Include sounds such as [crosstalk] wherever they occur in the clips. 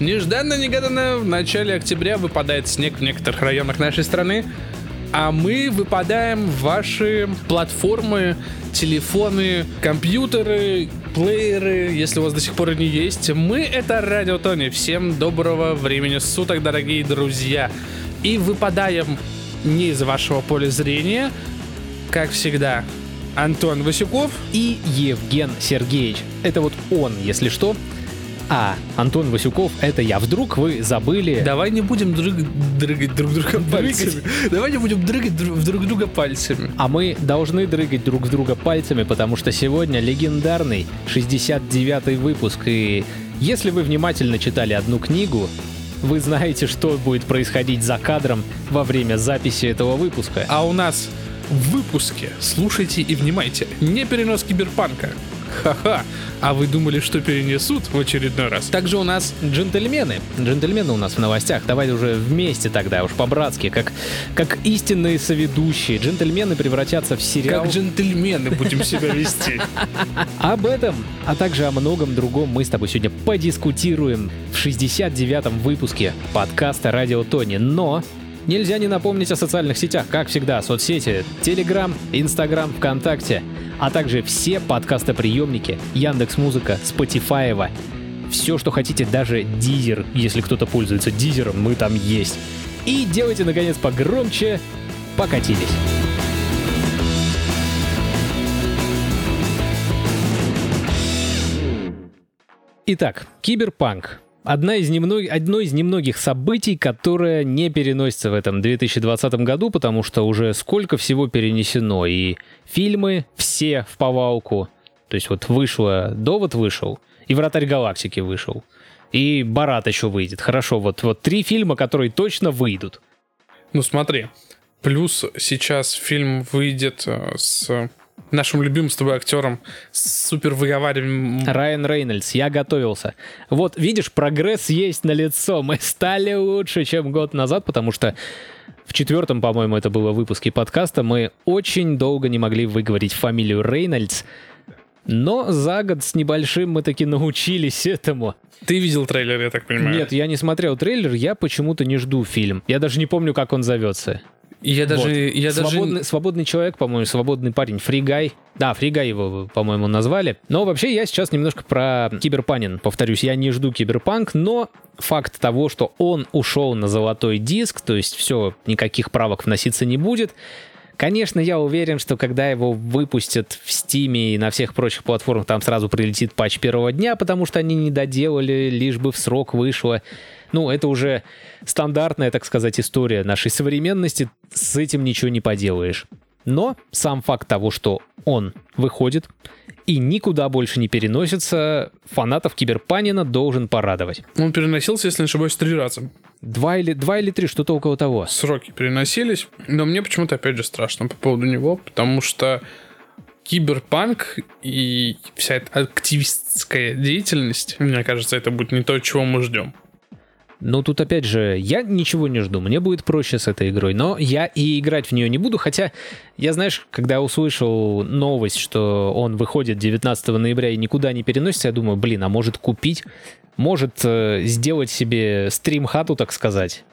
Нежданно-негаданно в начале октября выпадает снег в некоторых районах нашей страны, а мы выпадаем в ваши платформы, телефоны, компьютеры, плееры, если у вас до сих пор они есть. Мы — это Радио Тони. Всем доброго времени суток, дорогие друзья. И выпадаем не из вашего поля зрения, как всегда, Антон Васюков и Евген Сергеевич. Это вот он, если что. А, Антон Васюков, это я. Вдруг вы забыли... Давай не будем дрыг, дрыгать друг друга пальцами. Давай не будем дрыгать друг, друг друга пальцами. А мы должны дрыгать друг с друга пальцами, потому что сегодня легендарный 69-й выпуск. И если вы внимательно читали одну книгу, вы знаете, что будет происходить за кадром во время записи этого выпуска. А у нас в выпуске, слушайте и внимайте, не перенос киберпанка, Ха-ха. А вы думали, что перенесут в очередной раз? Также у нас джентльмены. Джентльмены у нас в новостях. Давайте уже вместе тогда, уж по-братски, как, как истинные соведущие. Джентльмены превратятся в сериал. Как джентльмены будем себя вести. [laughs] Об этом, а также о многом другом мы с тобой сегодня подискутируем в 69-м выпуске подкаста «Радио Тони». Но Нельзя не напомнить о социальных сетях, как всегда, соцсети, Telegram, Instagram, ВКонтакте, а также все подкастоприемники, Яндекс Музыка, Spotify, все, что хотите, даже Дизер, если кто-то пользуется Дизером, мы там есть. И делайте, наконец, погромче, покатились. Итак, киберпанк одна из немног... одно из немногих событий, которое не переносится в этом 2020 году, потому что уже сколько всего перенесено. И фильмы все в повалку. То есть вот вышло, Довод вышел, и Вратарь Галактики вышел. И Барат еще выйдет. Хорошо, вот, вот три фильма, которые точно выйдут. Ну смотри, плюс сейчас фильм выйдет э, с нашим любимым с тобой актером, супер выговариваем. Райан Рейнольдс, я готовился. Вот, видишь, прогресс есть на лицо. Мы стали лучше, чем год назад, потому что в четвертом, по-моему, это было выпуске подкаста, мы очень долго не могли выговорить фамилию Рейнольдс. Но за год с небольшим мы таки научились этому. Ты видел трейлер, я так понимаю? Нет, я не смотрел трейлер, я почему-то не жду фильм. Я даже не помню, как он зовется. Я даже, вот. я свободный, даже... свободный человек, по-моему, свободный парень, фригай. Да, фригай его, по-моему, назвали. Но вообще я сейчас немножко про киберпанин. Повторюсь, я не жду киберпанк, но факт того, что он ушел на золотой диск, то есть все, никаких правок вноситься не будет, Конечно, я уверен, что когда его выпустят в Стиме и на всех прочих платформах, там сразу прилетит патч первого дня, потому что они не доделали, лишь бы в срок вышло. Ну, это уже стандартная, так сказать, история нашей современности, с этим ничего не поделаешь. Но сам факт того, что он выходит и никуда больше не переносится, фанатов Киберпанина должен порадовать. Он переносился, если не ошибаюсь, три раза. Два или, два или три, что-то около того. Сроки переносились, но мне почему-то опять же страшно по поводу него, потому что киберпанк и вся эта активистская деятельность, мне кажется, это будет не то, чего мы ждем. Ну, тут опять же, я ничего не жду, мне будет проще с этой игрой, но я и играть в нее не буду, хотя, я, знаешь, когда услышал новость, что он выходит 19 ноября и никуда не переносится, я думаю, блин, а может купить, может э, сделать себе стрим-хату, так сказать,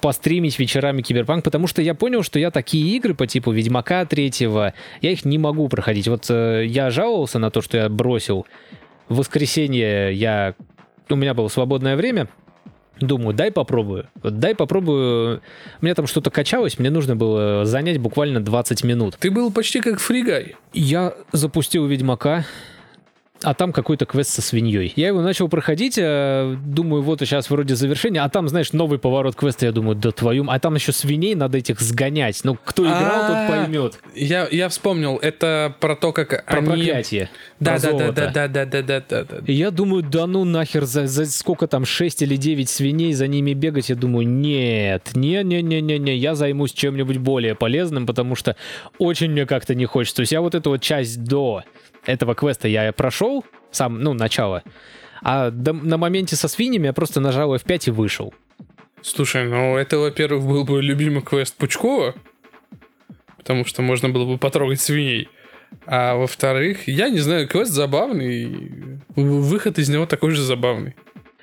постримить вечерами Киберпанк, потому что я понял, что я такие игры по типу Ведьмака третьего, я их не могу проходить. Вот э, я жаловался на то, что я бросил. В воскресенье я... У меня было свободное время, Думаю, дай попробую. Дай попробую. У меня там что-то качалось, мне нужно было занять буквально 20 минут. Ты был почти как фригай. Я запустил Ведьмака, а там какой-то квест со свиньей. Я его начал проходить, э, думаю, вот сейчас вроде завершение, а там, знаешь, новый поворот квеста, я думаю, да твою... А там еще свиней надо этих сгонять. Ну, кто играл, тот поймет. Я, я вспомнил, это про то, как Про они... проклятие. Да, да, да, да, да, да, да, да, да, да. Я думаю, да ну нахер, за, за сколько там, 6 или 9 свиней за ними бегать, я думаю, нет, не-не-не-не-не, я займусь чем-нибудь более полезным, потому что очень мне как-то не хочется. То есть я вот эту вот часть до этого квеста я прошел, сам, ну, начало, а до, на моменте со свиньями я просто нажал F5 и вышел. Слушай, ну это, во-первых, был бы любимый квест Пучкова, потому что можно было бы потрогать свиней. А во-вторых, я не знаю, квест забавный, выход из него такой же забавный.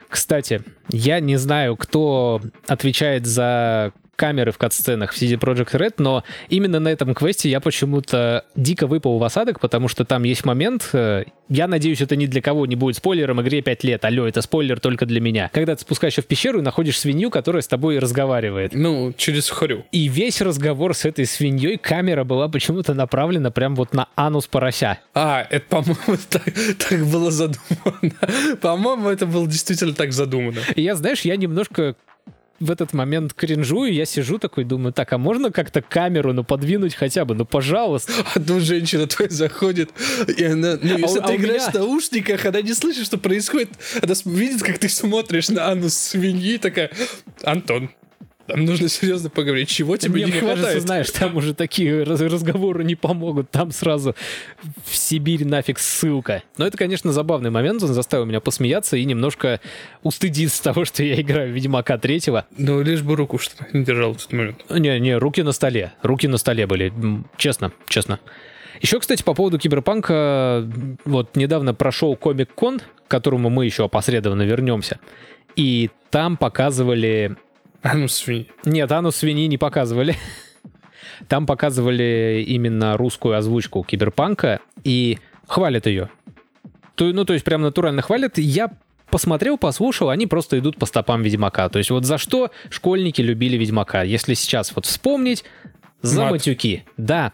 Кстати, я не знаю, кто отвечает за камеры в катсценах в CD Projekt Red, но именно на этом квесте я почему-то дико выпал в осадок, потому что там есть момент, э, я надеюсь, это ни для кого не будет спойлером, игре 5 лет, алло, это спойлер только для меня. Когда ты спускаешься в пещеру и находишь свинью, которая с тобой разговаривает. Ну, через хрю. И весь разговор с этой свиньей, камера была почему-то направлена прям вот на анус порося. А, это, по-моему, [laughs] так, так было задумано. [laughs] По-моему, это было действительно так задумано. И я, знаешь, я немножко в этот момент кринжую, я сижу такой, думаю, так, а можно как-то камеру, ну, подвинуть хотя бы, ну, пожалуйста. [laughs] Одну женщина твоя заходит, и она, ну, если а, ты а играешь меня... в наушниках, она не слышит, что происходит, она видит, как ты смотришь на анус свиньи, такая, Антон, там нужно серьезно поговорить, чего тебе Мне, не мне хватает. кажется, знаешь, там уже такие раз разговоры не помогут, там сразу в Сибирь нафиг ссылка. Но это, конечно, забавный момент, он заставил меня посмеяться и немножко устыдиться того, что я играю в Ведьмака третьего. Ну, лишь бы руку что не держал в этот момент. Не-не, руки на столе, руки на столе были, честно, честно. Еще, кстати, по поводу Киберпанка, вот недавно прошел Комик-кон, к которому мы еще опосредованно вернемся, и там показывали Анус свиньи. Нет, анус свиньи не показывали. Там показывали именно русскую озвучку Киберпанка и хвалят ее. То, ну, то есть прям натурально хвалят. Я посмотрел, послушал, они просто идут по стопам Ведьмака. То есть вот за что школьники любили Ведьмака? Если сейчас вот вспомнить, за Мат. матюки. Да,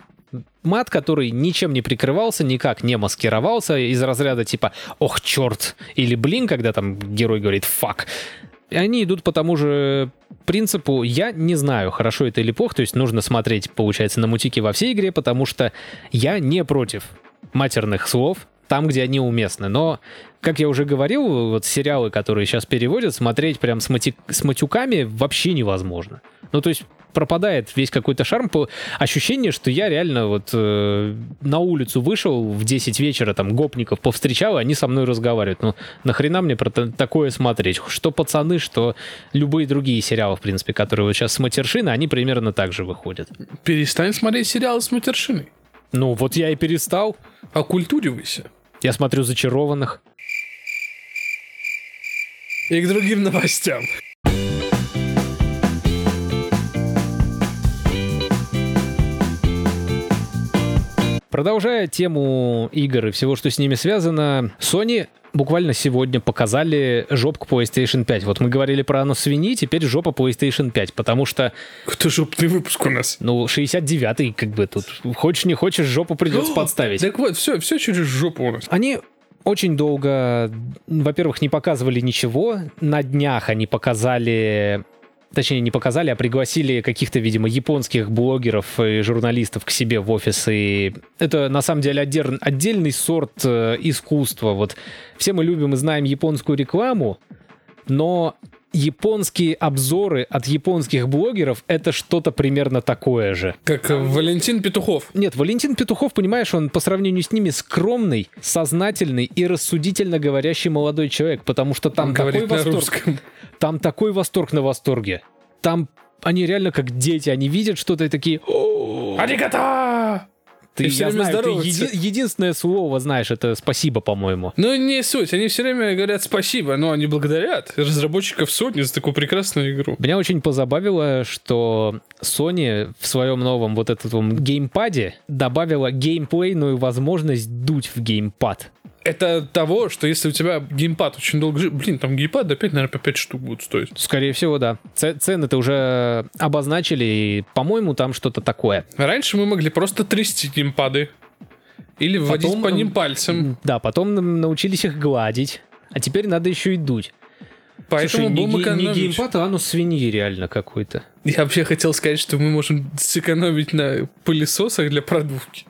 мат, который ничем не прикрывался, никак не маскировался из разряда типа «ох, черт!» или «блин», когда там герой говорит «фак». И они идут по тому же принципу. Я не знаю, хорошо это или плохо. То есть нужно смотреть, получается, на мутики во всей игре, потому что я не против матерных слов там, где они уместны. Но, как я уже говорил, вот сериалы, которые сейчас переводят, смотреть прям с, мати... с матюками вообще невозможно. Ну, то есть пропадает весь какой-то шарм, по ощущение, что я реально вот э, на улицу вышел в 10 вечера, там, гопников повстречал, и они со мной разговаривают. Ну, нахрена мне про такое смотреть? Что пацаны, что любые другие сериалы, в принципе, которые вот сейчас с матершины, они примерно так же выходят. Перестань смотреть сериалы с матершиной. Ну, вот я и перестал. Окультуривайся. Я смотрю «Зачарованных». И к другим новостям. Продолжая тему игр и всего, что с ними связано, Sony буквально сегодня показали жопку PlayStation 5. Вот мы говорили про оно свиньи, теперь жопа PlayStation 5, потому что... Кто жопный выпуск у нас? Ну, 69-й, как бы тут. Хочешь, не хочешь, жопу придется [gasps] подставить. Так вот, все, все через жопу у нас. Они очень долго, во-первых, не показывали ничего. На днях они показали точнее, не показали, а пригласили каких-то, видимо, японских блогеров и журналистов к себе в офис. И это, на самом деле, отдер... отдельный сорт э, искусства. Вот все мы любим и знаем японскую рекламу, но японские обзоры от японских блогеров это что-то примерно такое же. Как Валентин Петухов. Нет, Валентин Петухов, понимаешь, он по сравнению с ними скромный, сознательный и рассудительно говорящий молодой человек, потому что там он такой восторг. Там такой восторг на восторге. Там они реально как дети, они видят что-то и такие... Аригата! Ты, я знаю, ты еди- единственное слово знаешь, это спасибо, по-моему. Ну, не суть. Они все время говорят спасибо, но они благодарят разработчиков Sony за такую прекрасную игру. Меня очень позабавило, что Sony в своем новом вот этом геймпаде добавила геймплейную возможность дуть в геймпад это того, что если у тебя геймпад очень долго жив... Блин, там геймпад опять, наверное, по 5 штук будут стоить. Скорее всего, да. Цены-то уже обозначили, и, по-моему, там что-то такое. Раньше мы могли просто трясти геймпады. Или вводить потом, по ним пальцем. Да, потом научились их гладить. А теперь надо еще и дуть. Поэтому Слушай, будем не, экономить. не геймпад, а анус свиньи реально какой-то. Я вообще хотел сказать, что мы можем сэкономить на пылесосах для продувки.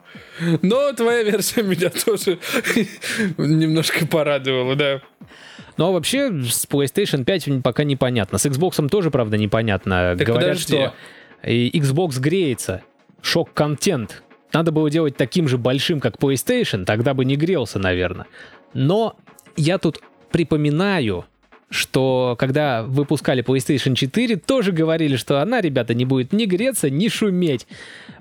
Но твоя версия меня тоже [laughs] немножко порадовала, да. Ну а вообще с PlayStation 5 пока непонятно. С Xbox тоже, правда, непонятно. Так Говорят, подожди. что Xbox греется. Шок-контент. Надо было делать таким же большим, как PlayStation, тогда бы не грелся, наверное. Но я тут припоминаю, что когда выпускали PlayStation 4, тоже говорили, что она, ребята, не будет ни греться, ни шуметь.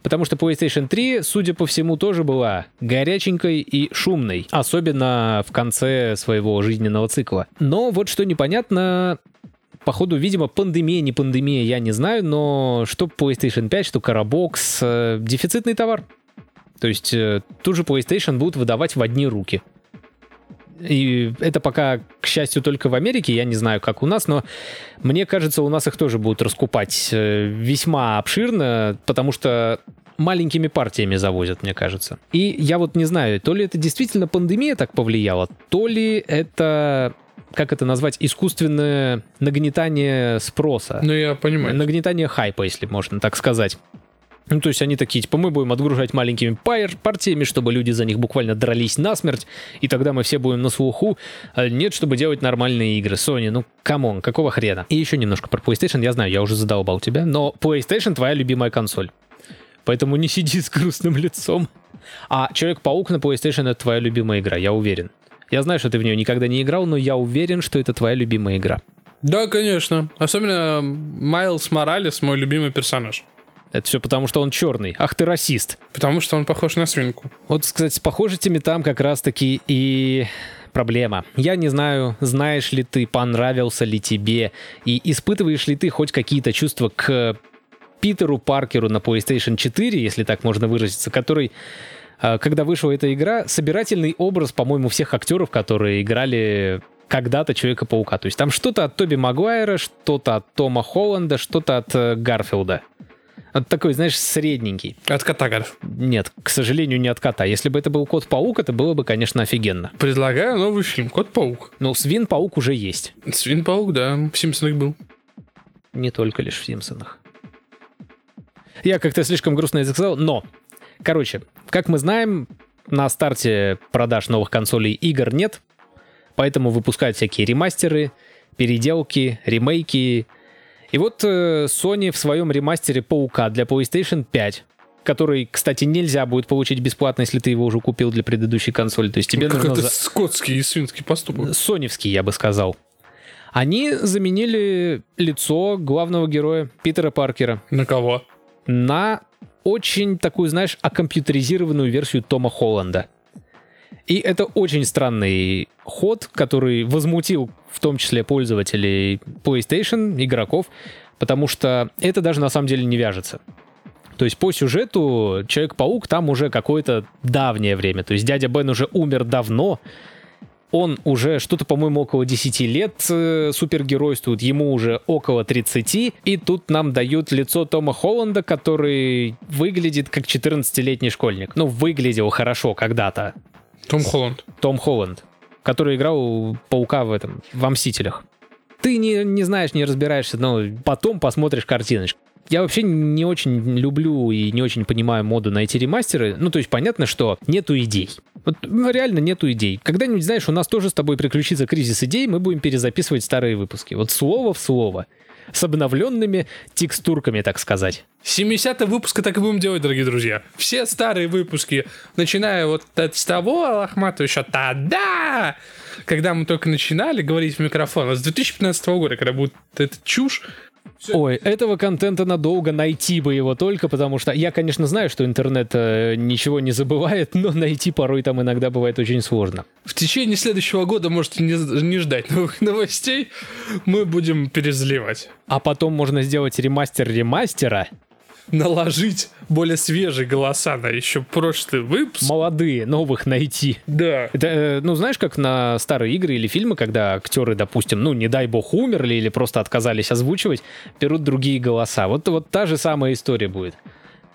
Потому что PlayStation 3, судя по всему, тоже была горяченькой и шумной. Особенно в конце своего жизненного цикла. Но вот что непонятно, походу, видимо, пандемия, не пандемия, я не знаю, но что PlayStation 5, что Carabox, э, дефицитный товар. То есть э, ту же PlayStation будут выдавать в одни руки. И это пока, к счастью, только в Америке, я не знаю, как у нас, но мне кажется, у нас их тоже будут раскупать э, весьма обширно, потому что маленькими партиями завозят, мне кажется. И я вот не знаю, то ли это действительно пандемия так повлияла, то ли это как это назвать, искусственное нагнетание спроса. Ну, я понимаю. Нагнетание хайпа, если можно так сказать. Ну, то есть они такие, типа, мы будем отгружать маленькими пар партиями, чтобы люди за них буквально дрались насмерть, и тогда мы все будем на слуху. А нет, чтобы делать нормальные игры. Sony, ну, come on, какого хрена? И еще немножко про PlayStation, я знаю, я уже задолбал тебя, но PlayStation твоя любимая консоль. Поэтому не сиди с грустным лицом. А Человек-паук на PlayStation это твоя любимая игра, я уверен. Я знаю, что ты в нее никогда не играл, но я уверен, что это твоя любимая игра. Да, конечно. Особенно Майлз Моралес, мой любимый персонаж. Это все потому, что он черный. Ах ты расист. Потому что он похож на свинку. Вот, кстати, с похожестями там как раз-таки и проблема. Я не знаю, знаешь ли ты, понравился ли тебе, и испытываешь ли ты хоть какие-то чувства к Питеру Паркеру на PlayStation 4, если так можно выразиться, который, а, когда вышла эта игра, собирательный образ, по-моему, всех актеров, которые играли когда-то Человека-паука. То есть там что-то от Тоби Магуайра, что-то от Тома Холланда, что-то от э, Гарфилда. Вот такой, знаешь, средненький. От кота Гарф. Нет, к сожалению, не от кота. Если бы это был Кот-паук, это было бы, конечно, офигенно. Предлагаю новый фильм «Кот-паук». Ну, Свин-паук уже есть. Свин-паук, да, в «Симпсонах» был. Не только лишь в «Симпсонах». Я как-то слишком грустно это сказал, но, короче, как мы знаем, на старте продаж новых консолей игр нет, поэтому выпускают всякие ремастеры, переделки, ремейки. И вот э, Sony в своем ремастере Паука для PlayStation 5 который, кстати, нельзя будет получить бесплатно, если ты его уже купил для предыдущей консоли. То есть тебе как нужно... это за- скотский и свинский поступок. Соневский, я бы сказал. Они заменили лицо главного героя Питера Паркера На кого? на очень такую, знаешь, окомпьютеризированную версию Тома Холланда. И это очень странный ход, который возмутил в том числе пользователей PlayStation, игроков, потому что это даже на самом деле не вяжется. То есть по сюжету Человек-паук там уже какое-то давнее время. То есть дядя Бен уже умер давно. Он уже что-то, по-моему, около 10 лет э, супергеройствует, ему уже около 30, и тут нам дают лицо Тома Холланда, который выглядит как 14-летний школьник. Ну, выглядел хорошо когда-то. Том Холланд. Том Холланд, который играл Паука в этом, в Мстителях. Ты не, не знаешь, не разбираешься, но потом посмотришь картиночку. Я вообще не очень люблю и не очень понимаю моду на эти ремастеры. Ну, то есть понятно, что нету идей. Вот ну, реально нету идей. Когда-нибудь, знаешь, у нас тоже с тобой приключится кризис идей, мы будем перезаписывать старые выпуски. Вот слово в слово. С обновленными текстурками, так сказать. 70 выпуска так и будем делать, дорогие друзья. Все старые выпуски, начиная вот от с того Лохматова еще тогда, когда мы только начинали говорить в микрофон, а с 2015 года, когда будет эта чушь, Ой, этого контента надолго найти бы его только, потому что я, конечно, знаю, что интернет э, ничего не забывает, [laughs] но найти порой там иногда бывает очень сложно. в течение следующего года можете не, не ждать новых [laughs] новостей, мы будем перезаливать. А потом можно сделать ремастер ремастера, Наложить более свежие голоса на еще прошлый выпуск. молодые, новых найти. Да. Это, э, ну, знаешь, как на старые игры или фильмы, когда актеры, допустим, ну, не дай бог, умерли или просто отказались озвучивать, берут другие голоса. Вот, вот та же самая история будет.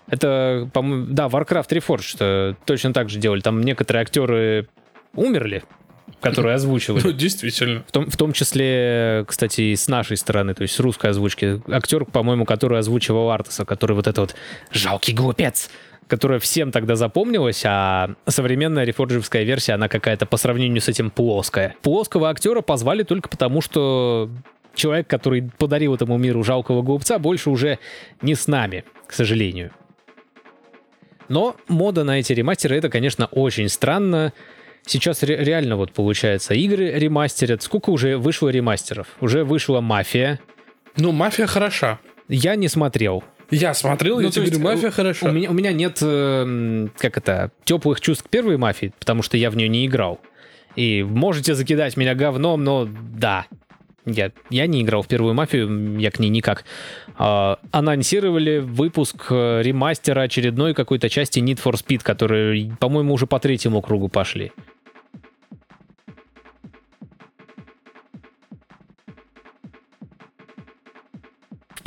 Это, по-моему, да, Warcraft Reforged э, точно так же делали. Там некоторые актеры умерли, которые озвучивали. Ну, действительно. В том, в том числе, кстати, и с нашей стороны, то есть с русской озвучки. Актер, по-моему, который озвучивал Артаса, который вот это вот жалкий глупец, которая всем тогда запомнилась, а современная рефорджевская версия, она какая-то по сравнению с этим плоская. Плоского актера позвали только потому, что человек, который подарил этому миру жалкого глупца, больше уже не с нами, к сожалению. Но мода на эти ремастеры, это, конечно, очень странно. Сейчас ре- реально вот получается, игры ремастерят. Сколько уже вышло ремастеров? Уже вышла «Мафия». Ну, мафия хороша. Я не смотрел. Я смотрел, я Ну, то тебе говорю, мафия у- хороша. У меня, у меня нет, эм, как это, теплых чувств к первой мафии, потому что я в нее не играл. И можете закидать меня говном, но да. Я, я не играл в первую мафию, я к ней никак. А, анонсировали выпуск э, ремастера очередной какой-то части Need for Speed, которые, по-моему, уже по третьему кругу пошли.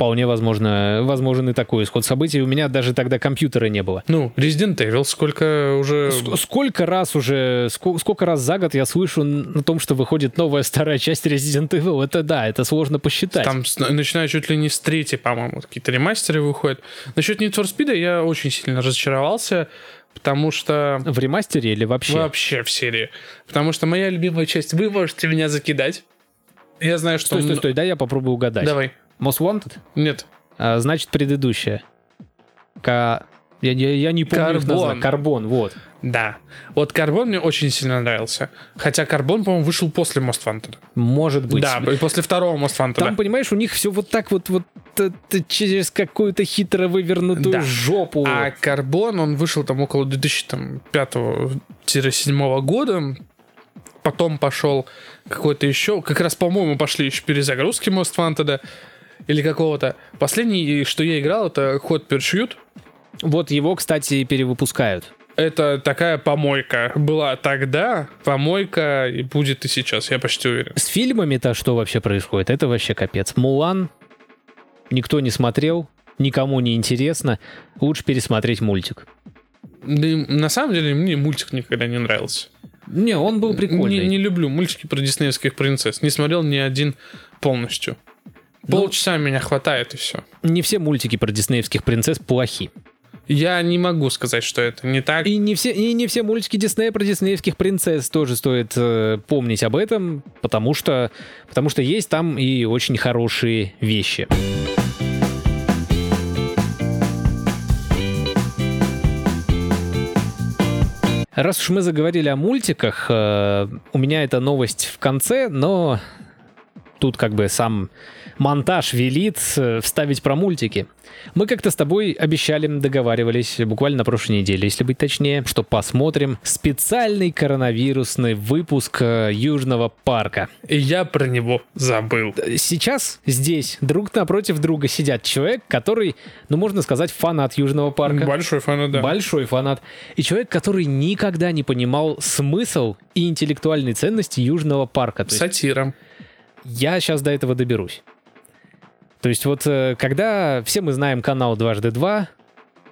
Вполне возможно, возможен и такой исход событий. У меня даже тогда компьютера не было. Ну, Resident Evil сколько уже... Ск- Сколько раз уже, ско- сколько раз за год я слышу н- о том, что выходит новая старая часть Resident Evil. Это да, это сложно посчитать. Там, начиная чуть ли не с третьей, по-моему, какие-то ремастеры выходят. Насчет Need for Speed я очень сильно разочаровался, потому что... В ремастере или вообще? Вообще в серии. Потому что моя любимая часть, вы можете меня закидать. Я знаю, что... Стой, стой, стой, дай я попробую угадать. Давай. Most Wanted? Нет. А, значит, предыдущая. Ка... Я, я, я не помню Карбон. название. Карбон, вот. Да. Вот Карбон мне очень сильно нравился. Хотя Карбон, по-моему, вышел после Most Wanted. Может быть. Да, и после второго Most Wanted. Там, понимаешь, у них все вот так вот, вот э, через какую-то хитро вывернутую Да. жопу. А Карбон, он вышел там около 2005-2007 года. Потом пошел какой-то еще... Как раз, по-моему, пошли еще перезагрузки Most Wanted. Или какого-то. Последний, что я играл, это Hot Pursuit. Вот его, кстати, перевыпускают. Это такая помойка. Была тогда, помойка и будет и сейчас, я почти уверен. С фильмами-то что вообще происходит? Это вообще капец. Мулан никто не смотрел, никому не интересно. Лучше пересмотреть мультик. Да на самом деле мне мультик никогда не нравился. Не, он был прикольный. Не, не люблю мультики про диснеевских принцесс. Не смотрел ни один полностью. Ну- Полчаса меня хватает и все. Не все мультики про диснеевских принцесс плохи. Я не могу сказать, что это не так. И не все, и не все мультики Диснея про диснеевских принцесс тоже стоит э, помнить об этом, потому что, потому что есть там и очень хорошие вещи. Раз уж мы заговорили о мультиках, э, у меня эта новость в конце, но тут как бы сам монтаж велит э, вставить про мультики. Мы как-то с тобой обещали, договаривались буквально на прошлой неделе, если быть точнее, что посмотрим специальный коронавирусный выпуск э, Южного парка. И я про него забыл. Сейчас здесь друг напротив друга сидят человек, который, ну можно сказать, фанат Южного парка. Большой фанат, да. Большой фанат. И человек, который никогда не понимал смысл и интеллектуальной ценности Южного парка. Сатира. я сейчас до этого доберусь. То есть вот э, когда все мы знаем канал «Дважды два»,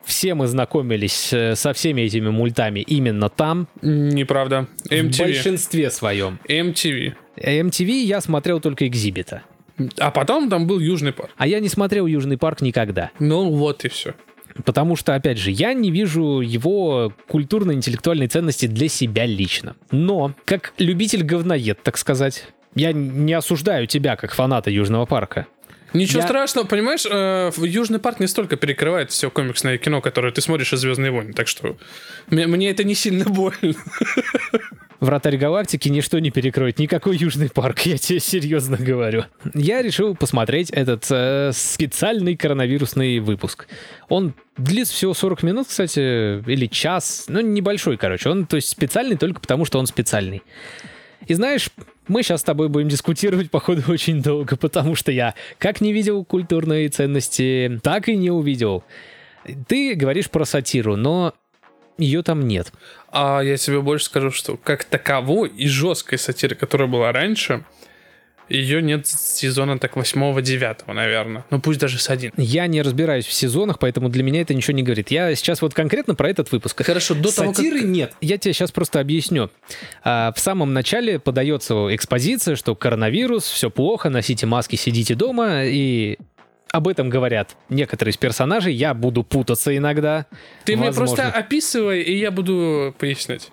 все мы знакомились э, со всеми этими мультами именно там, Неправда. в MTV. большинстве своем. MTV. MTV я смотрел только «Экзибита». А потом там был Южный парк. А я не смотрел «Южный парк» никогда. Ну вот и все. Потому что, опять же, я не вижу его культурно-интеллектуальной ценности для себя лично. Но, как любитель-говноед, так сказать, я не осуждаю тебя как фаната Южного парка. Ничего Я- страшного, понимаешь, э, в Южный парк не столько перекрывает все комиксное кино, которое ты смотришь из Звездные войны, так что мне, мне это не сильно больно. [laughs] Вратарь галактики ничто не перекроет, никакой Южный парк, я тебе серьезно говорю. Я решил посмотреть этот э, специальный коронавирусный выпуск. Он длится всего 40 минут, кстати, или час, ну небольшой, короче. Он, то есть, специальный только потому, что он специальный. И знаешь, мы сейчас с тобой будем дискутировать, [laughs] походу, очень долго, потому что я как не видел культурные ценности, так и не увидел. Ты говоришь про сатиру, но ее там нет. А я тебе больше скажу, что как таковой и жесткой сатиры, которая была раньше, ее нет с сезона так 8-9, наверное. Ну пусть даже с 1. Я не разбираюсь в сезонах, поэтому для меня это ничего не говорит. Я сейчас вот конкретно про этот выпуск. Хорошо, до того, Сатиры как... нет. Я тебе сейчас просто объясню. А, в самом начале подается экспозиция, что коронавирус, все плохо, носите маски, сидите дома, и об этом говорят некоторые из персонажей. Я буду путаться иногда. Ты мне Возможно. просто описывай, и я буду пояснять.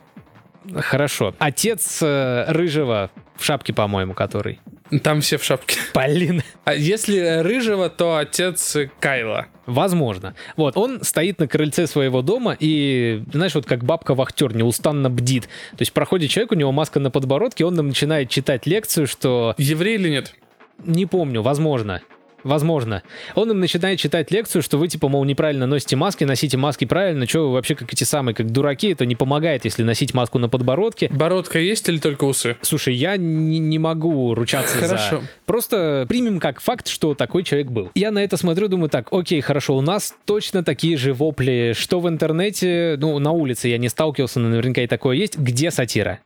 Хорошо. Отец э, рыжего в шапке, по-моему, который. Там все в шапке. Блин. А если рыжего, то отец Кайла. Возможно. Вот, он стоит на крыльце своего дома и, знаешь, вот как бабка-вахтер неустанно бдит. То есть проходит человек, у него маска на подбородке, он нам начинает читать лекцию, что... Еврей или нет? Не помню, возможно. Возможно. Он им начинает читать лекцию, что вы, типа, мол, неправильно носите маски, носите маски правильно, что вы вообще как эти самые, как дураки, это не помогает, если носить маску на подбородке. Бородка есть или только усы? Слушай, я не, не могу ручаться Хорошо. за... Просто примем как факт, что такой человек был. Я на это смотрю, думаю, так, окей, хорошо, у нас точно такие же вопли, что в интернете, ну, на улице я не сталкивался, но наверняка и такое есть, где сатира?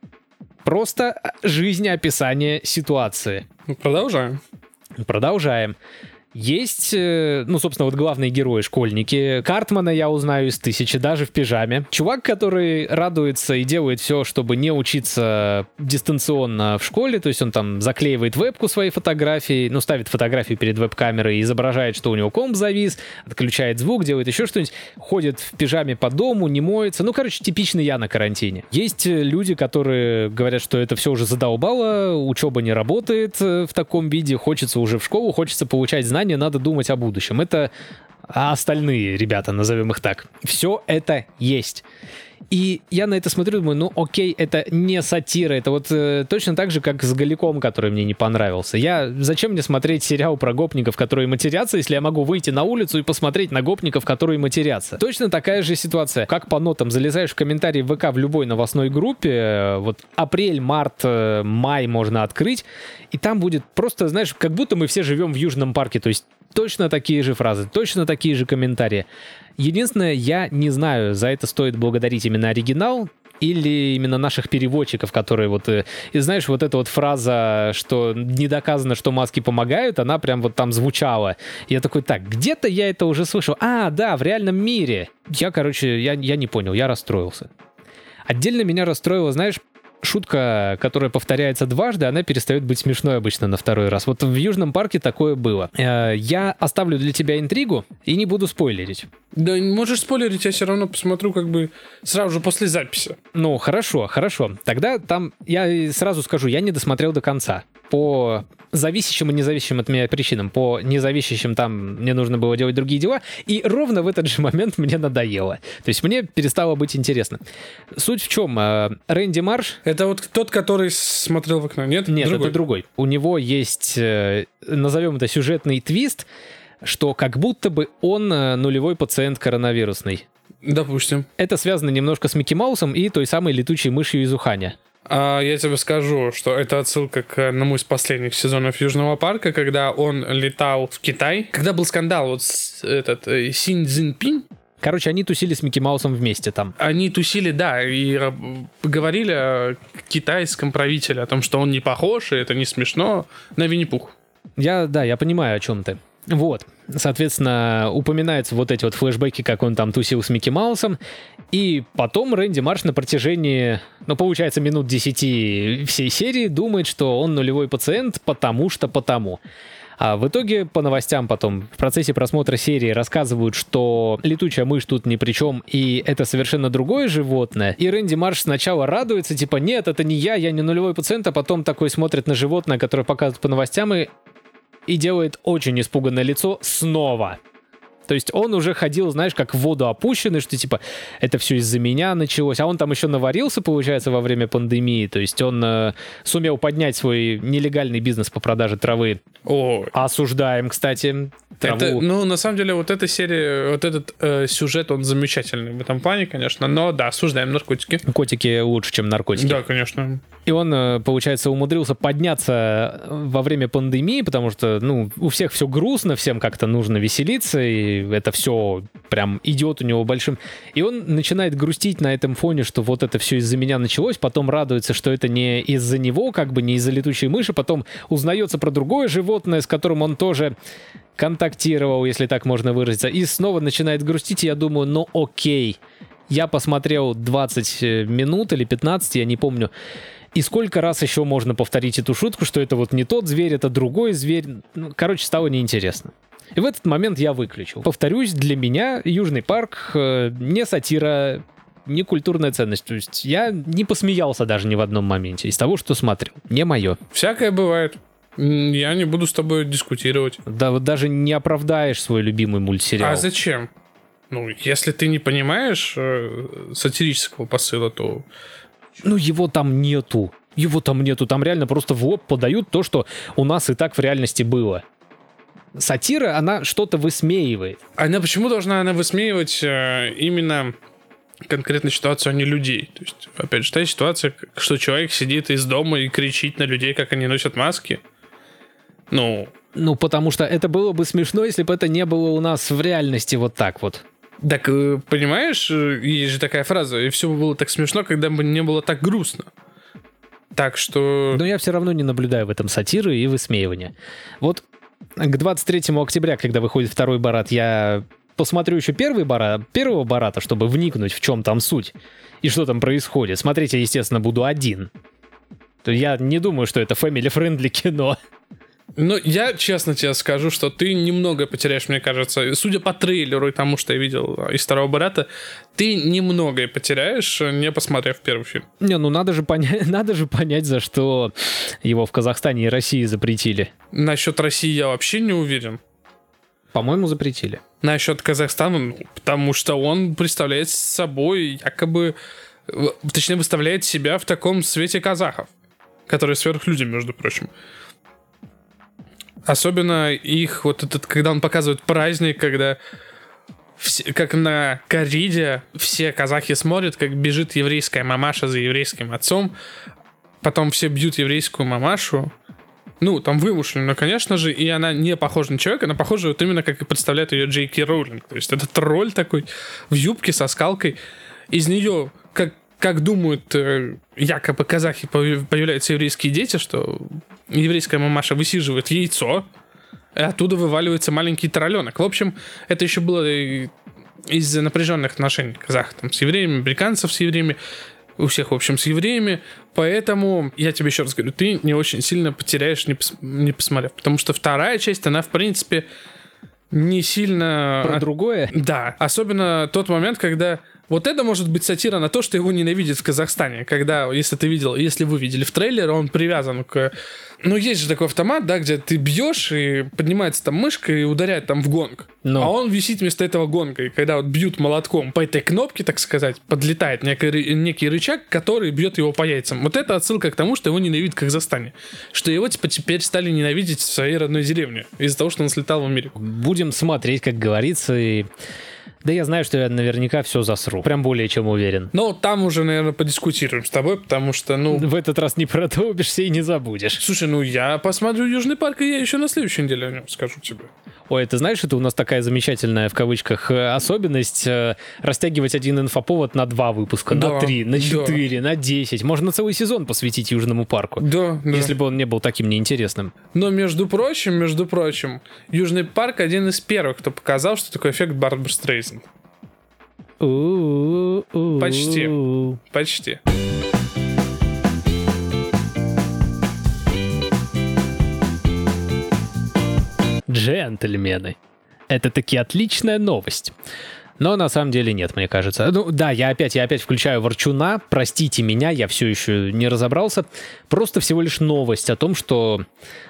Просто жизнеописание ситуации. Ну, Продолжаем. Продолжаем. Есть, э, ну, собственно, вот главные герои, школьники. Картмана я узнаю из тысячи, даже в пижаме. Чувак, который радуется и делает все, чтобы не учиться дистанционно в школе, то есть он там заклеивает вебку своей фотографии, ну, ставит фотографию перед веб-камерой, изображает, что у него комп завис, отключает звук, делает еще что-нибудь, ходит в пижаме по дому, не моется. Ну, короче, типичный я на карантине. Есть э, люди, которые говорят, что это все уже задолбало, учеба не работает э, в таком виде, хочется уже в школу, хочется получать знания, надо думать о будущем. Это а остальные ребята, назовем их так. Все это есть. И я на это смотрю, думаю, ну окей, это не сатира, это вот э, точно так же, как с Галиком, который мне не понравился. Я зачем мне смотреть сериал про гопников, которые матерятся, если я могу выйти на улицу и посмотреть на гопников, которые матерятся? Точно такая же ситуация. Как по нотам залезаешь в комментарии ВК в любой новостной группе, э, вот апрель, март, э, май можно открыть, и там будет просто, знаешь, как будто мы все живем в Южном парке, то есть точно такие же фразы, точно такие же комментарии. Единственное, я не знаю, за это стоит благодарить именно оригинал, или именно наших переводчиков, которые вот... э, И знаешь, вот эта вот фраза, что не доказано, что маски помогают, она прям вот там звучала. Я такой, так, где-то я это уже слышал. А, да, в реальном мире. Я, короче, я, я не понял, я расстроился. Отдельно меня расстроило, знаешь, шутка, которая повторяется дважды, она перестает быть смешной обычно на второй раз. Вот в Южном парке такое было. Э, Я оставлю для тебя интригу и не буду спойлерить. Да можешь спойлерить, я все равно посмотрю как бы сразу же после записи. Ну, хорошо, хорошо. Тогда там я сразу скажу, я не досмотрел до конца. По зависящим и независящим от меня причинам. По независящим там мне нужно было делать другие дела. И ровно в этот же момент мне надоело. То есть мне перестало быть интересно. Суть в чем? Э, Рэнди Марш Это вот тот, который смотрел в окно, нет? Нет, Другой. это другой. У него есть, э, назовем это сюжетный твист, что как будто бы он э, нулевой пациент коронавирусный. Допустим. Это связано немножко с Микки Маусом и той самой летучей мышью из Уханя. А я тебе скажу, что это отсылка к одному из последних сезонов Южного парка, когда он летал в Китай. Когда был скандал, вот с- этот э, Синь Цзиньпинь, Короче, они тусили с Микки Маусом вместе там. они тусили, да, и говорили о китайском правителе, о том, что он не похож, и это не смешно, на Винни-Пух. Я, да, я понимаю, о чем ты. Вот, соответственно, упоминаются вот эти вот флешбеки, как он там тусил с Микки Маусом, и потом Рэнди Марш на протяжении, ну, получается, минут 10 всей серии думает, что он нулевой пациент, потому что потому. А в итоге по новостям потом в процессе просмотра серии рассказывают, что летучая мышь тут ни при чем, и это совершенно другое животное. И Рэнди Марш сначала радуется, типа, нет, это не я, я не нулевой пациент, а потом такой смотрит на животное, которое показывают по новостям, и и делает очень испуганное лицо снова. То есть он уже ходил, знаешь, как в воду опущенный, что типа это все из-за меня началось. А он там еще наварился, получается, во время пандемии. То есть он э, сумел поднять свой нелегальный бизнес по продаже травы. О, Осуждаем, кстати, траву. это, ну, на самом деле, вот эта серия, вот этот э, сюжет, он замечательный в этом плане, конечно, но да, осуждаем наркотики. Котики лучше, чем наркотики. Да, конечно. И он, э, получается, умудрился подняться во время пандемии, потому что, ну, у всех все грустно, всем как-то нужно веселиться, и это все прям идет у него большим. И он начинает грустить на этом фоне, что вот это все из-за меня началось, потом радуется, что это не из-за него, как бы не из-за летучей мыши, потом узнается про другое животное, с которым он тоже контактировал, если так можно выразиться, и снова начинает грустить, и я думаю, ну окей, я посмотрел 20 минут или 15, я не помню, и сколько раз еще можно повторить эту шутку, что это вот не тот зверь, это другой зверь. Ну, короче, стало неинтересно. И в этот момент я выключил. Повторюсь, для меня Южный парк э, не сатира, не культурная ценность. То есть я не посмеялся даже ни в одном моменте из того, что смотрел. Не мое. Всякое бывает. Я не буду с тобой дискутировать. Да вот даже не оправдаешь свой любимый мультсериал. А зачем? Ну, если ты не понимаешь э, сатирического посыла, то Ну его там нету. Его там нету. Там реально просто в лоб подают то, что у нас и так в реальности было. Сатира, она что-то высмеивает. она почему должна она высмеивать э, именно конкретную ситуацию, а не людей? То есть, опять же, та ситуация, что человек сидит из дома и кричит на людей, как они носят маски. Ну, Ну, потому что это было бы смешно, если бы это не было у нас в реальности вот так вот. так э, понимаешь, э, есть же такая фраза, и все было так смешно, когда бы не было так грустно. Так что... Но я все равно не наблюдаю в этом сатиры и высмеивания. Вот к 23 октября, когда выходит второй барат, я посмотрю еще первый барат, первого барата, чтобы вникнуть, в чем там суть и что там происходит. Смотреть я, естественно, буду один. То Я не думаю, что это family-friendly кино. Ну, я честно тебе скажу, что ты немного потеряешь, мне кажется. Судя по трейлеру и тому, что я видел э, из второго брата, ты немногое потеряешь, не посмотрев первый фильм. Не, ну надо же, понять, [laughs] надо же понять, за что его в Казахстане и России запретили. Насчет России я вообще не уверен. По-моему, запретили. Насчет Казахстана, ну, потому что он представляет собой якобы... э, Точнее, выставляет себя в таком свете казахов, которые сверхлюди, между прочим. Особенно их вот этот, когда он показывает праздник, когда все- как на кориде все казахи смотрят, как бежит еврейская мамаша за еврейским отцом, потом все бьют еврейскую мамашу, ну, там вымышленно, конечно же, и она не похожа на человека, она похожа вот именно как и представляет ее Джей Ки Роулинг. То есть это тролль такой в юбке со скалкой. Из нее, как, как думают э, якобы казахи, появ- появляются еврейские дети, что еврейская мамаша высиживает яйцо, и оттуда вываливается маленький тролленок. В общем, это еще было и из-за напряженных отношений казахов там, с евреями, американцев с евреями, у всех, в общем, с евреями. Поэтому, я тебе еще раз говорю, ты не очень сильно потеряешь, не, пос- не посмотрев. Потому что вторая часть, она, в принципе, не сильно... Про другое? Да, особенно тот момент, когда вот это может быть сатира на то, что его ненавидят в Казахстане. Когда, если ты видел, если вы видели в трейлере, он привязан к... Ну, есть же такой автомат, да, где ты бьешь, и поднимается там мышка и ударяет там в гонг. Ну. А он висит вместо этого гонга. И когда вот бьют молотком по этой кнопке, так сказать, подлетает некий, некий рычаг, который бьет его по яйцам. Вот это отсылка к тому, что его ненавидят в Казахстане. Что его типа теперь стали ненавидеть в своей родной деревне. Из-за того, что он слетал в Америку. Будем смотреть, как говорится, и... Да я знаю, что я наверняка все засру. Прям более чем уверен. Но там уже, наверное, подискутируем с тобой, потому что, ну... В этот раз не продолбишься и не забудешь. Слушай, ну я посмотрю Южный парк, и я еще на следующей неделе о нем скажу тебе. Ой, ты знаешь, это у нас такая замечательная, в кавычках, э, особенность э, растягивать один инфоповод на два выпуска, на Да, три, на да. четыре, на десять. Можно целый сезон посвятить Южному парку. Да, да. Если бы он не был таким неинтересным. Но, между прочим, между прочим, Южный парк один из первых, кто показал, что такое эффект Барбара Стрейзен. Почти. Почти. Джентльмены. Это таки отличная новость. Но на самом деле нет, мне кажется. Ну да, я опять, я опять включаю Ворчуна. Простите меня, я все еще не разобрался. Просто всего лишь новость о том, что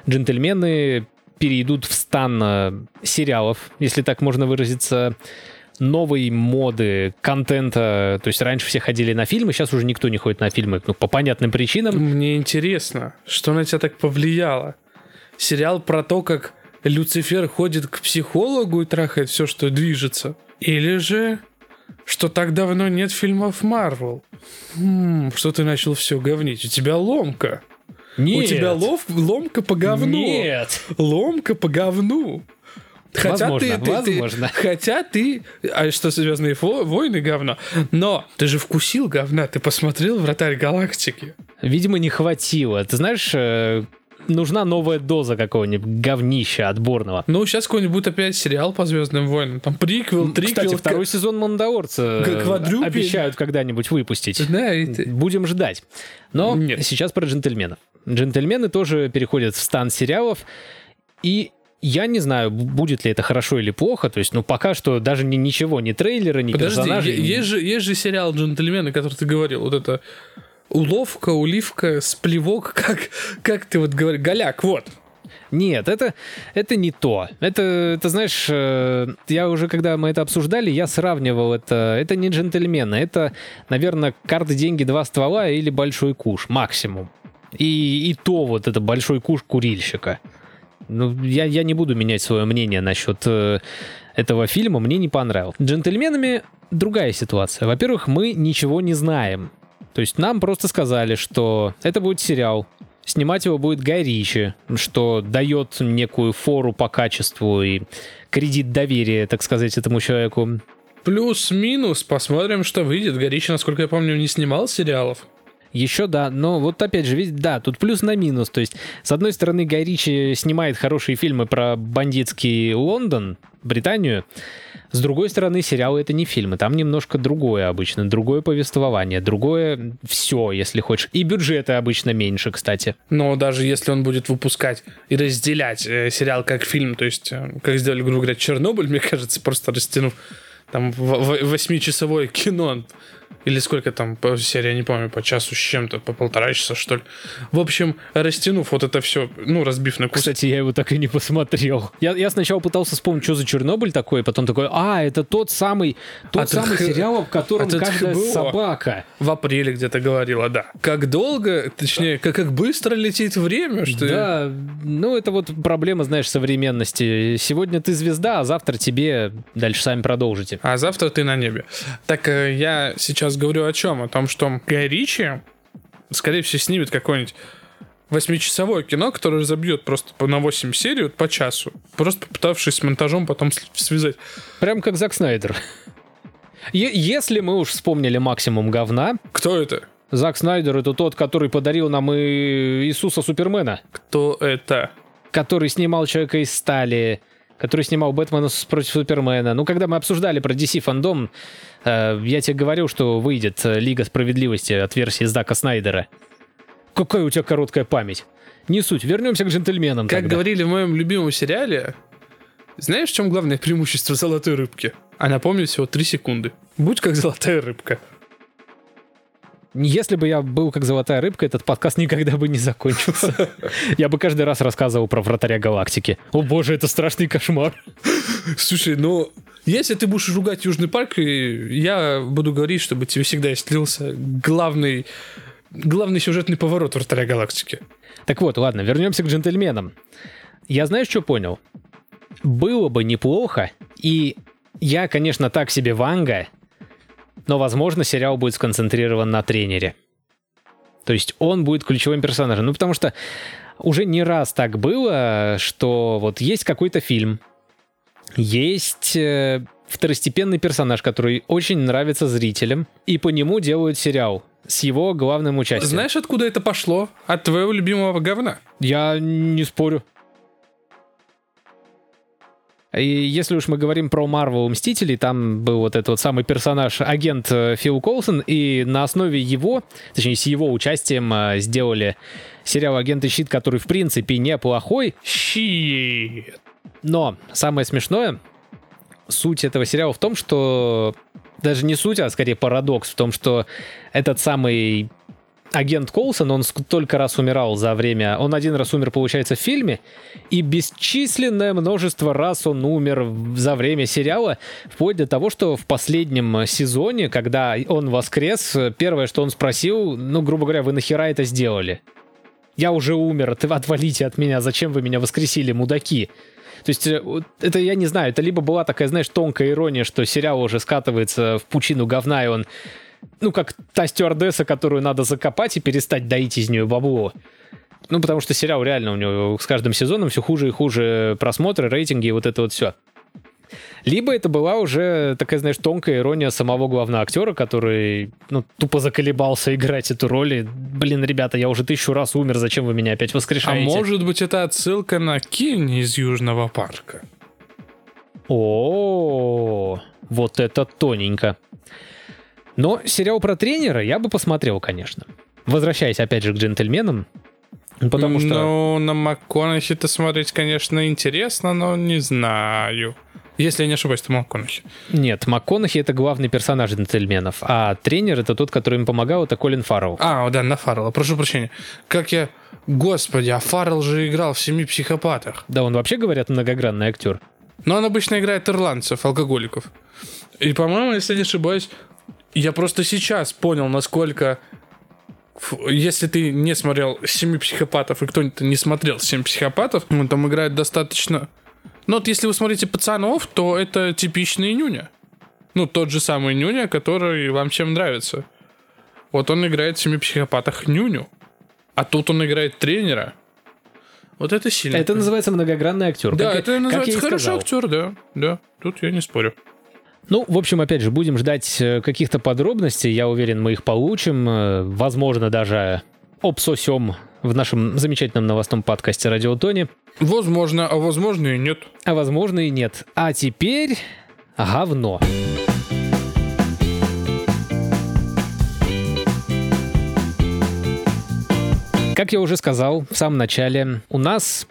джентльмены перейдут в стан э, сериалов, если так можно выразиться, новой моды, контента. То есть раньше все ходили на фильмы, сейчас уже никто не ходит на фильмы, ну, по понятным причинам. Мне интересно, что на тебя так повлияло? Сериал про то, как Люцифер ходит к психологу и трахает все, что движется? Или же, что так давно нет фильмов Марвел? Хм, что ты начал все говнить? У тебя ломка. Нет. У тебя лов, ломка по говну. Нет. Ломка по говну. Возможно, ты, ты- возможно. [laughs] хотя ты, а что Звездные войны говно, но ты же вкусил говна, ты посмотрел Вратарь Галактики. Видимо, не хватило. Ты знаешь, э, нужна новая доза какого-нибудь говнища отборного. Ну, сейчас какой-нибудь будет опять сериал по Звездным войнам. Там приквел, триквел. Кстати, к- второй сезон Мандалорца к- э, квадрюпель. обещают когда-нибудь выпустить. Да, ты- Будем ждать. Но Нет. сейчас про джентльменов. Джентльмены тоже переходят в стан сериалов. И я не знаю, будет ли это хорошо или плохо. То есть, ну, пока что даже ни, ничего, ни трейлера, ни Подожди, персонажей. е- есть же, есть же сериал «Джентльмены», который ты говорил. Вот это уловка, уливка, сплевок, [laughs] как, как ты вот говоришь, голяк, вот. Нет, это, это не то. Это, это, знаешь, э, я уже, когда мы это обсуждали, я сравнивал это. Это не джентльмены, это, наверное, карты, деньги, два ствола или большой куш, максимум. И, и то вот это большой куш курильщика. Ну, я, я не буду менять свое мнение насчет э, этого фильма, мне не понравилось. Джентльменами другая ситуация. Во-первых, мы ничего не знаем. То есть нам просто сказали, что это будет сериал, Снимать его будет Гай Ричи, что дает некую фору по качеству и кредит доверия, так сказать, этому человеку. Плюс-минус, посмотрим, что выйдет. Гай насколько я помню, не снимал сериалов. Еще да, но вот опять же, ведь да, тут плюс на минус. То есть, с одной стороны, Гай Ричи снимает хорошие фильмы про бандитский Лондон, Британию, с другой стороны, сериалы это не фильмы, там немножко другое обычно, другое повествование, другое все, если хочешь. И бюджеты обычно меньше, кстати. Но даже если он будет выпускать и разделять э, сериал как фильм, то есть, э, как сделали, грубо говоря, Чернобыль, мне кажется, просто растянув там восьмичасовое кино, или сколько там по серии, я не помню, по часу с чем-то, по полтора часа, что ли. В общем, растянув вот это все, ну, разбив на куски. Кстати, я его так и не посмотрел. Я, я сначала пытался вспомнить, что за Чернобыль такой, потом такой, а, это тот самый, тот а самый ты... [laughs] сериал, в котором а каждая было. собака. В апреле где-то говорила, да. Как долго, точнее, как, как быстро летит время, что... Да, ну, это вот проблема, знаешь, современности. Сегодня ты звезда, а завтра тебе дальше сами продолжите. А завтра ты на небе. Так, э, я сейчас сейчас говорю о чем? О том, что Гай Ричи, скорее всего, снимет какое-нибудь восьмичасовое кино, которое забьет просто на 8 серий вот, по часу, просто попытавшись с монтажом потом связать. Прям как Зак Снайдер. Если мы уж вспомнили максимум говна... Кто это? Зак Снайдер это тот, который подарил нам и Иисуса Супермена. Кто это? Который снимал Человека из стали, который снимал Бэтмена против Супермена. Ну, когда мы обсуждали про DC фандом, э, я тебе говорил, что выйдет э, Лига Справедливости от версии Зака Снайдера. Какая у тебя короткая память. Не суть, вернемся к джентльменам. Как тогда. говорили в моем любимом сериале, знаешь, в чем главное преимущество золотой рыбки? Она помнит всего 3 секунды. Будь как золотая рыбка. Если бы я был как золотая рыбка, этот подкаст никогда бы не закончился. Я бы каждый раз рассказывал про вратаря галактики. О боже, это страшный кошмар. Слушай, ну, если ты будешь ругать Южный парк, я буду говорить, чтобы тебе всегда слился главный, главный сюжетный поворот вратаря галактики. Так вот, ладно, вернемся к джентльменам. Я знаю, что понял? Было бы неплохо, и я, конечно, так себе Ванга, но, возможно, сериал будет сконцентрирован на тренере. То есть он будет ключевым персонажем. Ну, потому что уже не раз так было, что вот есть какой-то фильм, есть э, второстепенный персонаж, который очень нравится зрителям, и по нему делают сериал с его главным участием. Знаешь, откуда это пошло? От твоего любимого говна. Я не спорю. И если уж мы говорим про Марвел Мстителей, там был вот этот вот самый персонаж, агент э, Фил Колсон, и на основе его, точнее, с его участием э, сделали сериал «Агенты Щит», который, в принципе, неплохой. Щит. Но самое смешное, суть этого сериала в том, что даже не суть, а скорее парадокс в том, что этот самый агент Колсон, он столько раз умирал за время... Он один раз умер, получается, в фильме, и бесчисленное множество раз он умер за время сериала, вплоть до того, что в последнем сезоне, когда он воскрес, первое, что он спросил, ну, грубо говоря, вы нахера это сделали? Я уже умер, ты отвалите от меня, зачем вы меня воскресили, мудаки? То есть э, это, я не знаю, это либо была такая, знаешь, тонкая ирония, что сериал уже скатывается в пучину говна, и он ну, как та стюардесса, которую надо закопать и перестать доить из нее бабло. Ну, потому что сериал реально у него с каждым сезоном все хуже и хуже просмотры, рейтинги и вот это вот все. Либо это была уже такая, знаешь, тонкая ирония самого главного актера, который, ну, тупо заколебался играть эту роль. И, блин, ребята, я уже тысячу раз умер, зачем вы меня опять воскрешаете? А может быть, это отсылка на Кенни из Южного парка? О, вот это тоненько. Но сериал про тренера я бы посмотрел, конечно. Возвращаясь опять же к джентльменам, потому что... Ну, на МакКонахи-то смотреть, конечно, интересно, но не знаю. Если я не ошибаюсь, это МакКонахи. Нет, МакКонахи — это главный персонаж джентльменов, а тренер — это тот, который им помогал, это Колин Фаррелл. А, да, на Фаррелла. Прошу прощения. Как я... Господи, а Фаррелл же играл в «Семи психопатах». Да, он вообще, говорят, многогранный актер. Но он обычно играет ирландцев, алкоголиков. И, по-моему, если не ошибаюсь, я просто сейчас понял, насколько... Если ты не смотрел «Семи психопатов» и кто-нибудь не смотрел «Семь психопатов», он там играет достаточно... Ну вот если вы смотрите «Пацанов», то это типичный Нюня. Ну, тот же самый Нюня, который вам чем нравится. Вот он играет в «Семи психопатах» Нюню. А тут он играет тренера. Вот это сильно. Это называется многогранный актер. Да, Как- это называется хороший сказал. актер, да. Да, тут я не спорю. Ну, в общем, опять же, будем ждать э, каких-то подробностей. Я уверен, мы их получим. Э, Возможно, даже обсосем в нашем замечательном новостном подкасте «Радио Тони». Возможно, а возможно и нет. А возможно и нет. А теперь говно. Как я уже сказал в самом начале, у нас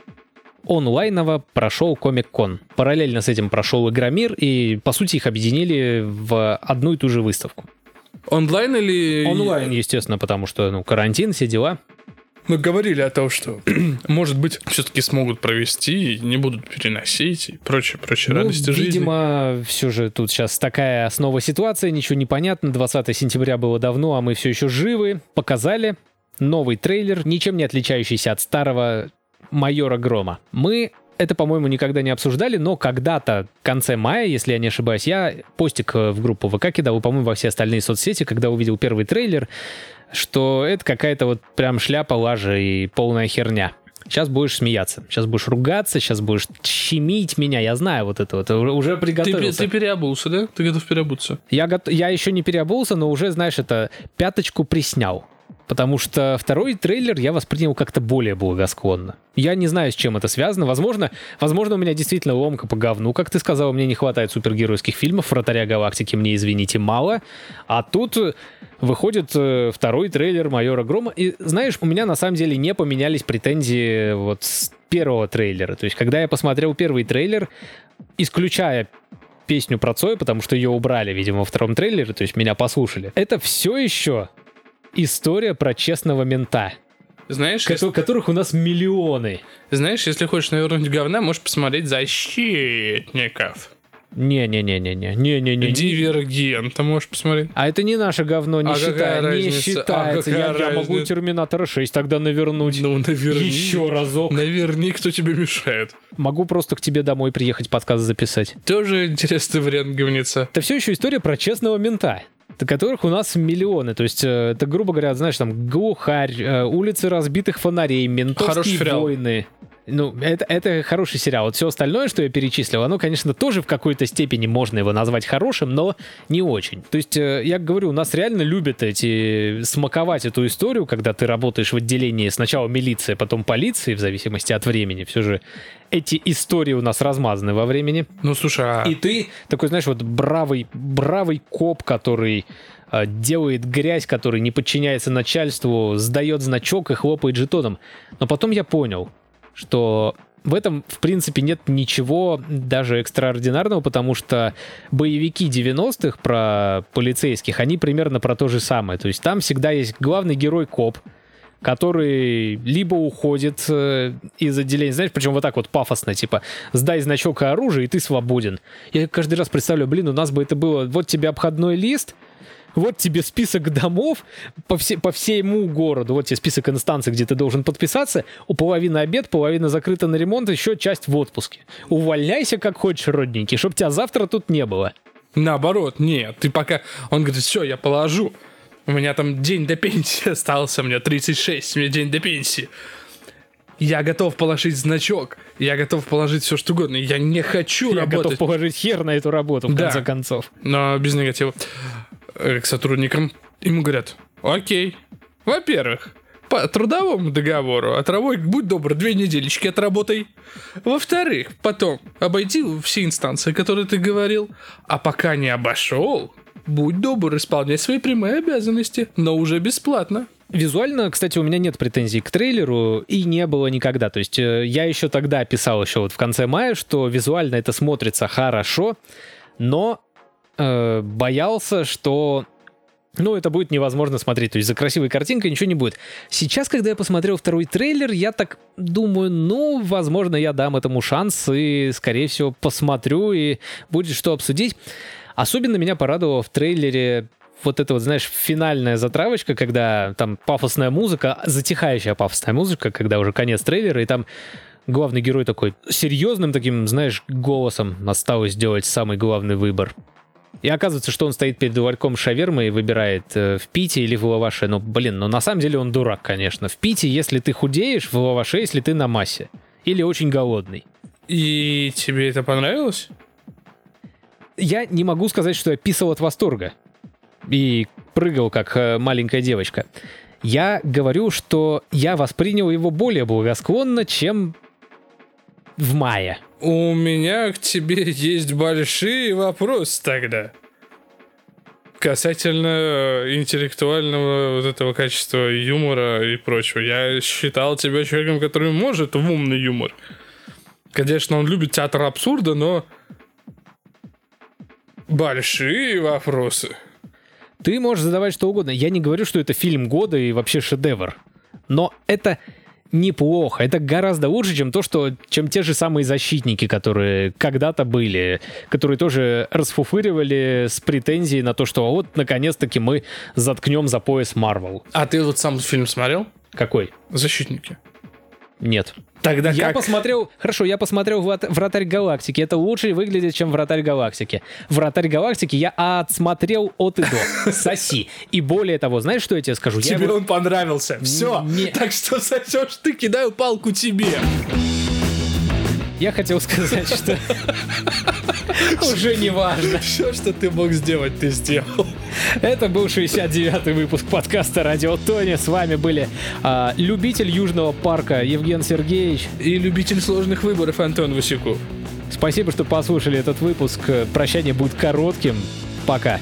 онлайново прошел Комик-кон. Параллельно с этим прошел Игромир, и, по сути, их объединили в одну и ту же выставку. Онлайн или... Онлайн, естественно, потому что, ну, карантин, все дела. Мы говорили о том, что, [clears throat] может быть, все-таки смогут провести, и не будут переносить и прочее, прочее Ну, радости жизни. видимо, все же тут сейчас такая основа ситуация, ничего не понятно. 20 сентября было давно, а мы все еще живы. Показали новый трейлер, ничем не отличающийся от старого майора Грома. Мы это, по-моему, никогда не обсуждали, но когда-то в конце мая, если я не ошибаюсь, я постик э, в группу ВК кидал, и, по-моему, во все остальные соцсети, когда увидел первый трейлер, что это какая-то вот прям шляпа, лажа и полная херня. Сейчас будешь смеяться, сейчас будешь ругаться, сейчас будешь щемить меня, я знаю вот это вот, уже Ты, приготовился. ты переобулся, да? Ты готов переобуться? Я, гот- я еще не переобулся, но уже, знаешь, это пяточку приснял. Потому что второй трейлер я воспринял как-то более благосклонно. Я не знаю, с чем это связано. Возможно, возможно, у меня действительно ломка по говну. Как ты сказал, мне не хватает супергеройских фильмов. Вратаря галактики мне, извините, мало. А тут э, выходит э, второй трейлер Майора Грома. И знаешь, у меня на самом деле не поменялись претензии вот с первого трейлера. То есть, когда я посмотрел первый трейлер, исключая песню про Цоя, потому что ее убрали, видимо, во втором трейлере, то есть меня послушали. Это все еще история про честного мента, Знаешь, кото- если, которых у нас миллионы. знаешь, если хочешь навернуть говна, можешь посмотреть «Защитников». Не-не-не-не-не, не-не-не. «Дивергента» можешь посмотреть. А это не наше говно, не, А считай- не разница? считается. А я, я могу? Терминатора 6 тогда навернуть. Ну, наверни. Еще разок. Наверни, кто тебе мешает. Могу просто к тебе домой приехать подкаст записать. Тоже интересный вариант говнеца. Это все еще история про честного мента, которых у нас миллионы. То есть, э, это, грубо говоря, знаешь, там, глухарь, э, улицы разбитых фонарей, ментовские войны. Ну, это, это хороший сериал. Вот все остальное, что я перечислил, оно, конечно, тоже в какой-то степени можно его назвать хорошим, но не очень. То есть, э, я говорю, у нас реально любят эти смаковать эту историю, когда ты работаешь в отделении сначала милиция, потом полиции, в зависимости от времени. Все же эти истории у нас размазаны во времени. Ну, слушай, а... И ты такой, знаешь, вот бравый, бравый коп, который э, делает грязь, который не подчиняется начальству, сдает значок и хлопает жетоном. Но потом я понял, что в этом, в принципе, нет ничего даже экстраординарного, потому что боевики 90-х про полицейских, они примерно про то же самое. То есть там всегда есть главный герой коп, который либо уходит э, из отделения, знаешь, причем вот так вот пафосно, типа, сдай значок и оружие, и ты свободен. Я каждый раз представляю, блин, у нас бы это было, вот тебе обходной лист, вот тебе список домов по, все, по всему городу, вот тебе список инстанций, где ты должен подписаться, у половины обед, половина закрыта на ремонт, еще часть в отпуске. Увольняйся как хочешь, родненький, чтоб тебя завтра тут не было. Наоборот, нет, ты пока... Он говорит, все, я положу. У меня там день до пенсии [laughs] остался, меня 36, у меня день до пенсии. Я готов положить значок, я готов положить все, что угодно. Я не хочу Я работать. готов положить хер на эту работу, в Да. конце концов. но без негатива. Э, К сотрудникам ему говорят, окей, во-первых, по трудовому договору отработай, будь добр, две недельечки отработай. Во-вторых, потом обойти все инстанции, которые ты говорил, а пока не обошел, будь добр, исполняй свои прямые обязанности, но уже бесплатно. Визуально, кстати, у меня нет претензий к трейлеру и не было никогда. То есть э, я еще тогда писал еще вот в конце мая, что визуально это смотрится хорошо, но э, боялся, что ну, это будет невозможно смотреть. То есть за красивой картинкой ничего не будет. Сейчас, когда я посмотрел второй трейлер, я так думаю, ну, возможно, я дам этому шанс и, скорее всего, посмотрю, и будет что обсудить. Особенно меня порадовало в трейлере вот эта вот, знаешь, финальная затравочка, когда там пафосная музыка, затихающая пафосная музыка, когда уже конец трейлера, и там главный герой такой серьезным таким, знаешь, голосом осталось сделать самый главный выбор. И оказывается, что он стоит перед ларьком шавермы и выбирает э, в Пите или в лаваше. Ну, блин, ну на самом деле он дурак, конечно. В Пите, если ты худеешь, в лаваше, если ты на массе. Или очень голодный. И тебе это понравилось? Я не могу сказать, что я писал от восторга и прыгал как э, маленькая девочка. Я говорю, что я воспринял его более благосклонно, чем в мае. У меня к тебе есть большие вопросы тогда. Касательно э, интеллектуального вот этого качества юмора и прочего. Я считал тебя человеком, который может в умный юмор. Конечно, он любит театр абсурда, но большие вопросы. Ты можешь задавать что угодно. Я не говорю, что это фильм года и вообще шедевр. Но это неплохо. Это гораздо лучше, чем то, что, чем те же самые защитники, которые когда-то были, которые тоже расфуфыривали с претензией на то, что вот наконец-таки мы заткнем за пояс Марвел. А ты вот сам фильм смотрел? Какой? Защитники. Нет. Тогда я как? посмотрел, хорошо, я посмотрел «Врат- «Вратарь галактики». Это лучше выглядит, чем «Вратарь галактики». «Вратарь галактики» я отсмотрел от и до. Соси. И более того, знаешь, что я тебе скажу? Я Тебе его- он понравился. Все. Не- Так что сосешь ты, кидаю палку тебе. Я хотел сказать, что [laughs] уже не важно. Все, что ты мог сделать, ты сделал. Это был 69-й выпуск подкаста «Радио Тони». С вами были а, любитель Южного парка Евген Сергеевич. И любитель сложных выборов Антон Васюков. Спасибо, что послушали этот выпуск. Прощание будет коротким. Пока.